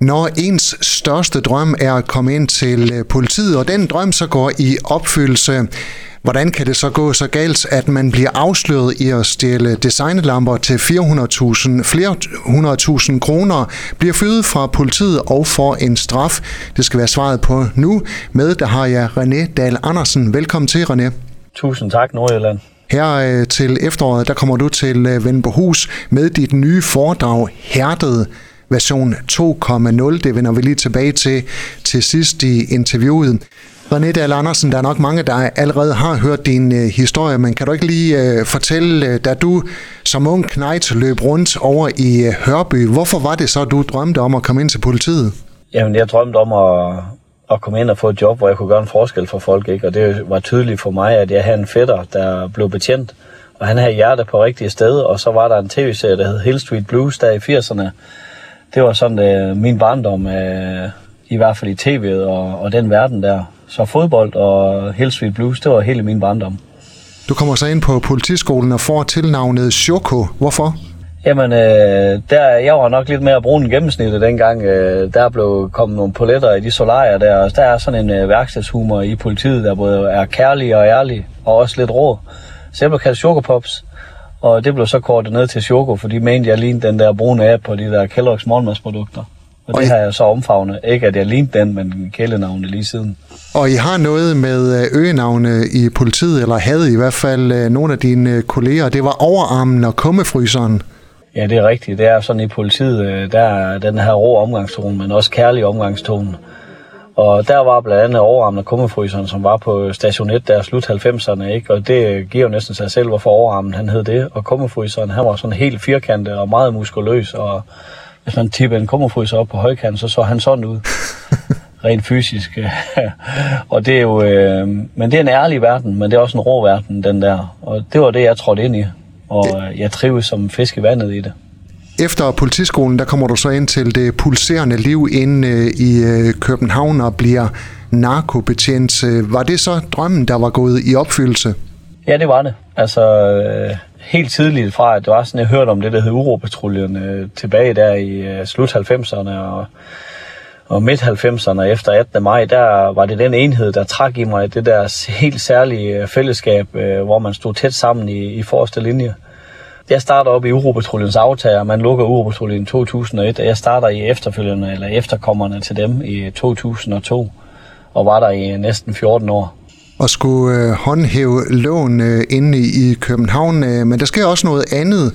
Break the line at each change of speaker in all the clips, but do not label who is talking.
Når ens største drøm er at komme ind til øh, politiet, og den drøm så går i opfyldelse, hvordan kan det så gå så galt, at man bliver afsløret i at stjæle designlamper til 400.000, flere 100.000 kroner, bliver fyret fra politiet og får en straf? Det skal være svaret på nu. Med der har jeg René Dahl Andersen. Velkommen til, René.
Tusind tak, Nordjylland.
Her øh, til efteråret, der kommer du til øh, Venborghus med dit nye foredrag Hærdet version 2.0. Det vender vi lige tilbage til til sidst i interviewet. René Dahl Andersen, der er nok mange, der allerede har hørt din øh, historie, men kan du ikke lige øh, fortælle, øh, da du som ung knægt løb rundt over i øh, Hørby, hvorfor var det så, du drømte om at komme ind til politiet?
Jamen, jeg drømte om at, at komme ind og få et job, hvor jeg kunne gøre en forskel for folk, ikke? og det var tydeligt for mig, at jeg havde en fætter, der blev betjent, og han havde hjertet på rigtige sted, og så var der en tv-serie, der hed Hill Street Blues, der i 80'erne, det var sådan øh, min barndom, øh, i hvert fald i tv'et og, og den verden der. Så fodbold og Hill Street Blues, det var hele min barndom.
Du kommer så ind på politiskolen og får tilnavnet Shoko. Hvorfor?
Jamen, øh, der, jeg var nok lidt mere brun end gennemsnittet dengang. Øh, der blev kommet nogle poletter i de solarier der, og der er sådan en øh, værkstedshumor i politiet, der både er kærlig og ærlig, og også lidt rå. Så jeg blev kaldt Choco Pops. Og det blev så kortet ned til Choco, fordi de mente, jeg lignede den der brune app på de der Kellogg's morgenmadsprodukter. Og det har jeg så omfavnet. Ikke at jeg lignede den, men kælenavnet lige siden.
Og I har noget med øh, øgenavne i politiet, eller havde I hvert fald øh, nogle af dine øh, kolleger. Det var overarmen og kummefryseren.
Ja, det er rigtigt. Det er sådan i politiet, der er den her rå omgangstone, men også kærlig omgangstone. Og der var blandt andet overarmen og kummefryseren, som var på station 1 der slut 90'erne, ikke? Og det giver jo næsten sig selv, hvorfor overarmen han hed det. Og kummefryseren, han var sådan helt firkantet og meget muskuløs, og hvis man tippede en kummefryser op på højkant, så så han sådan ud. Rent fysisk. og det er jo, øh, men det er en ærlig verden, men det er også en rå verden, den der. Og det var det, jeg trådte ind i. Og jeg trives som fisk i vandet i det.
Efter politiskolen, der kommer du så ind til det pulserende liv inde øh, i øh, København og bliver narkobetjent. Var det så drømmen, der var gået i opfyldelse?
Ja, det var det. Altså øh, helt tidligt fra, at det var sådan, jeg hørte om det, der hed Uropatruljen øh, tilbage der i øh, slut 90'erne og, og midt 90'erne efter 18. maj, der var det den enhed, der trak i mig det der helt særlige øh, fællesskab, hvor man stod tæt sammen i, i forreste linje. Jeg starter op i Europatruljens aftager. Man lukker Europatruljen i 2001, og jeg starter i efterfølgende, eller efterkommerne til dem i 2002, og var der i næsten 14 år.
Og skulle øh, håndhæve loven øh, inde i København, øh, men der sker også noget andet.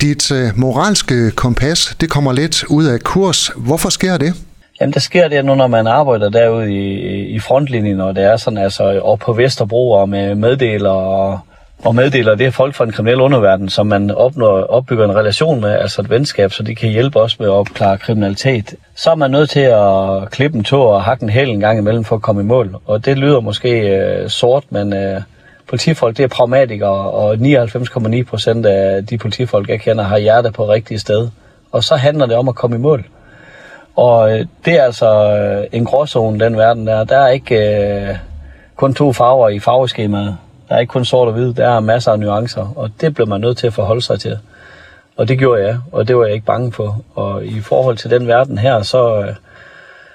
Dit øh, moralske kompas, det kommer lidt ud af kurs. Hvorfor sker det?
Jamen, der sker det nu, når man arbejder derude i, i frontlinjen, og det er sådan, altså, op på Vesterbro og med meddeler og og meddeler, det er folk fra den kriminelle underverden, som man opnår, opbygger en relation med, altså et venskab, så de kan hjælpe os med at opklare kriminalitet. Så er man nødt til at klippe en tår og hakke en hæl en gang imellem for at komme i mål. Og det lyder måske øh, sort, men øh, politifolk, det er pragmatikere, og 99,9 procent af de politifolk, jeg kender, har hjerte på rigtige sted. Og så handler det om at komme i mål. Og øh, det er altså øh, en gråzone, den verden der. Der er ikke øh, kun to farver i farveskemaet. Der er ikke kun sort og hvid, der er masser af nuancer, og det blev man nødt til at forholde sig til. Og det gjorde jeg, og det var jeg ikke bange for. Og i forhold til den verden her, så øh,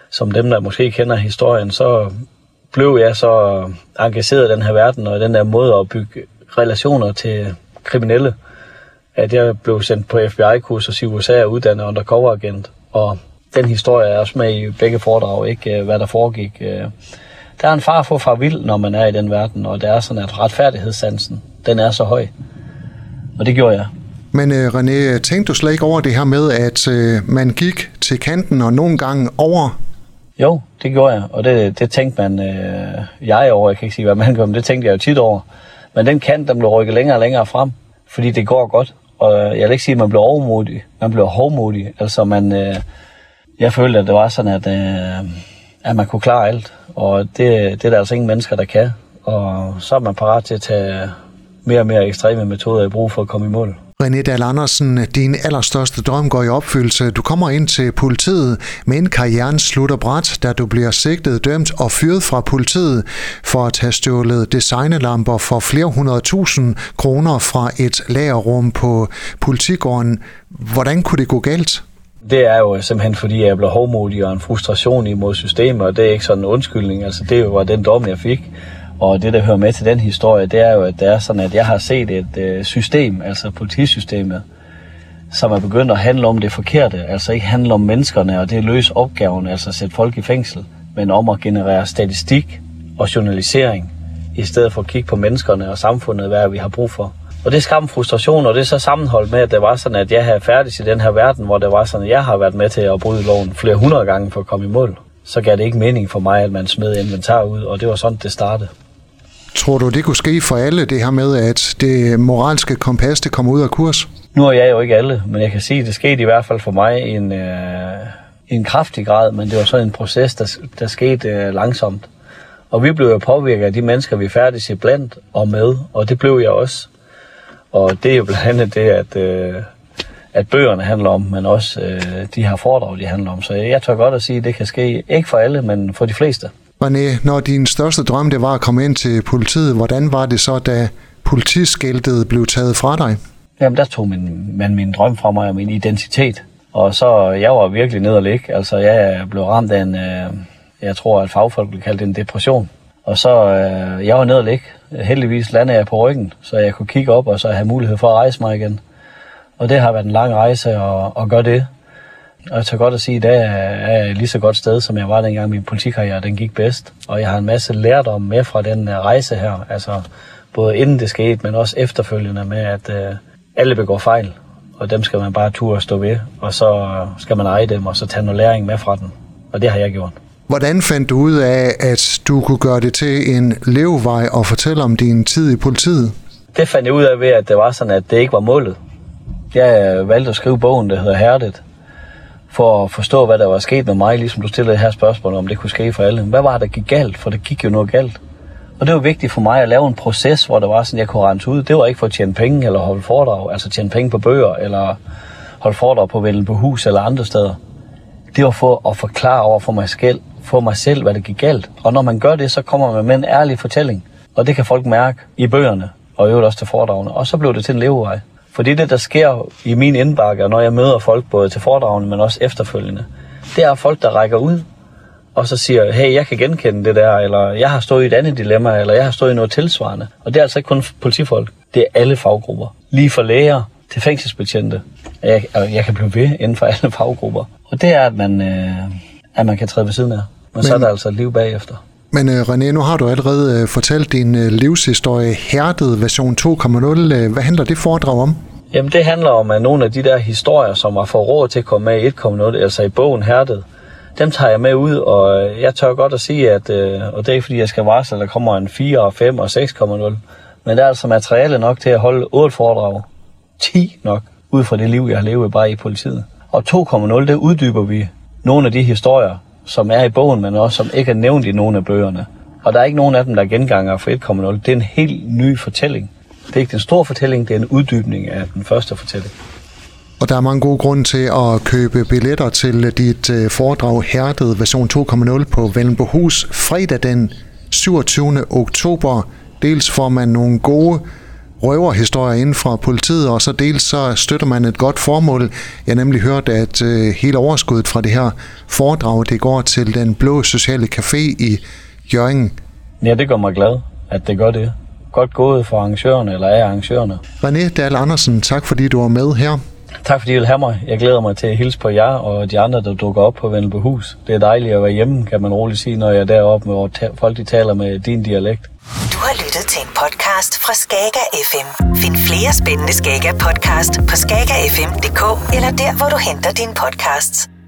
som dem, der måske kender historien, så blev jeg så engageret i den her verden, og den der måde at bygge relationer til kriminelle, at jeg blev sendt på FBI-kurs og i USA og uddannet undercover-agent. Og den historie er også med i begge foredrag, ikke øh, hvad der foregik. Øh, Øh, der er en far for far vild, når man er i den verden, og det er sådan, at retfærdighedssansen, den er så høj. Og det gjorde jeg.
Men uh, René, tænkte du slet ikke over det her med, at uh, man gik til kanten og nogle gange over?
Jo, det gjorde jeg, og det, det tænkte man, uh, jeg over, jeg kan ikke sige, hvad man gør, men det tænkte jeg jo tit over. Men den kant, den blev rykket længere og længere frem, fordi det går godt. Og jeg vil ikke sige, at man blev overmodig, man blev hovmodig. Altså man, uh, jeg følte, at det var sådan, at, uh, at man kunne klare alt. Og det, det er der altså ingen mennesker, der kan. Og så er man parat til at tage mere og mere ekstreme metoder i brug for at komme i mål.
René Dahl Andersen, din allerstørste drøm går i opfyldelse. Du kommer ind til politiet, men karrieren slutter bræt, da du bliver sigtet, dømt og fyret fra politiet for at have stjålet designelamper for flere hundrede tusind kroner fra et lagerrum på politigården. Hvordan kunne det gå galt?
Det er jo simpelthen fordi, jeg blev hårdmodig og en frustration imod systemet, og det er ikke sådan en undskyldning. Altså det var den dom, jeg fik. Og det, der hører med til den historie, det er jo, at det er sådan, at jeg har set et øh, system, altså politisystemet, som er begyndt at handle om det forkerte. Altså ikke handle om menneskerne og det løse opgaven, altså sætte folk i fængsel, men om at generere statistik og journalisering, i stedet for at kigge på menneskerne og samfundet, hvad vi har brug for. Og det skabte frustration, og det er så sammenholdt med, at det var sådan, at jeg havde færdig i den her verden, hvor det var sådan, at jeg har været med til at bryde loven flere hundrede gange for at komme i mål. Så gav det ikke mening for mig, at man smed inventar ud, og det var sådan, det startede.
Tror du, det kunne ske for alle, det her med, at det moralske kompas, det kommer ud af kurs?
Nu er jeg jo ikke alle, men jeg kan sige, at det skete i hvert fald for mig i en, øh, en kraftig grad, men det var sådan en proces, der, der skete øh, langsomt. Og vi blev jo påvirket af de mennesker, vi færdes i blandt og med, og det blev jeg også. Og det er jo blandt andet det, at, øh, at bøgerne handler om, men også øh, de her foredrag, de handler om. Så jeg tør godt at sige, at det kan ske, ikke for alle, men for de fleste.
René, når din største drøm det var at komme ind til politiet, hvordan var det så, da politiskiltet blev taget fra dig?
Jamen, der tog min, man min drøm fra mig og min identitet. Og så, jeg var virkelig ned og ligge. Altså, jeg blev ramt af en, øh, jeg tror, at fagfolk ville kalde det en depression. Og så, øh, jeg var nede og ligge. Heldigvis landede jeg på ryggen, så jeg kunne kigge op og så have mulighed for at rejse mig igen. Og det har været en lang rejse at, at gøre det. Og jeg tager godt at sige, at i dag er jeg lige så godt sted, som jeg var dengang min politikarriere den gik bedst. Og jeg har en masse lærdom med fra den øh, rejse her. Altså både inden det skete, men også efterfølgende med, at øh, alle begår fejl. Og dem skal man bare turde stå ved. Og så øh, skal man eje dem, og så tage noget læring med fra den. Og det har jeg gjort.
Hvordan fandt du ud af, at du kunne gøre det til en levevej og fortælle om din tid i politiet?
Det fandt jeg ud af ved, at det var sådan, at det ikke var målet. Jeg øh, valgte at skrive bogen, der hedder Hærdet, for at forstå, hvad der var sket med mig, ligesom du stillede det her spørgsmål, om det kunne ske for alle. Hvad var det, der gik galt? For det gik jo noget galt. Og det var vigtigt for mig at lave en proces, hvor det var sådan, jeg kunne rense ud. Det var ikke for at tjene penge eller holde foredrag, altså tjene penge på bøger, eller holde foredrag på Vælden på hus eller andre steder. Det var for at forklare over for mig selv, for mig selv, hvad det gik galt. Og når man gør det, så kommer man med en ærlig fortælling. Og det kan folk mærke i bøgerne, og i øvrigt også til foredragene. Og så blev det til en levevej. Fordi det, der sker i min indbakke, når jeg møder folk både til foredragene, men også efterfølgende, det er folk, der rækker ud og så siger, hey, jeg kan genkende det der, eller jeg har stået i et andet dilemma, eller jeg har stået i noget tilsvarende. Og det er altså ikke kun politifolk, det er alle faggrupper. Lige fra læger til fængselsbetjente. Jeg, jeg kan blive ved inden for alle faggrupper. Og det er, at man, øh, at man kan træde ved siden af. Men, Men så er der altså et liv bagefter.
Men uh, René, nu har du allerede uh, fortalt din uh, livshistorie, Hærdet version 2.0. Uh, hvad handler det foredrag om?
Jamen det handler om at nogle af de der historier, som var for råd til at komme med i 1.0, altså i bogen Hærdet, dem tager jeg med ud, og jeg tør godt at sige, at, og det er ikke fordi, jeg skal varsle, at der kommer en 4, og 5 og 6.0, men der er altså materiale nok til at holde 8 foredrag. 10 nok, ud fra det liv, jeg har levet bare i politiet. Og 2.0, der uddyber vi nogle af de historier, som er i bogen, men også som ikke er nævnt i nogle af bøgerne. Og der er ikke nogen af dem, der er genganger for 1.0. Det er en helt ny fortælling. Det er ikke den store fortælling, det er en uddybning af den første fortælling.
Og der er mange gode grunde til at købe billetter til dit øh, foredrag Hærdet version 2.0 på Vellenbohus fredag den 27. oktober. Dels får man nogle gode røverhistorier inden fra politiet, og så dels så støtter man et godt formål. Jeg har nemlig hørt, at øh, hele overskuddet fra det her foredrag, det går til den blå sociale café i Jørgen.
Ja, det gør mig glad, at det gør det. Godt gået for arrangørerne, eller af arrangørerne.
René Dahl Andersen, tak fordi du var med her.
Tak fordi I vil have mig. Jeg glæder mig til at hilse på jer og de andre, der dukker op på Vennelbehus. Det er dejligt at være hjemme, kan man roligt sige, når jeg er deroppe, hvor folk de taler med din dialekt.
Du har lyttet til en podcast fra Skager FM. Find flere spændende Skager podcast på skagerfm.dk eller der, hvor du henter dine podcasts.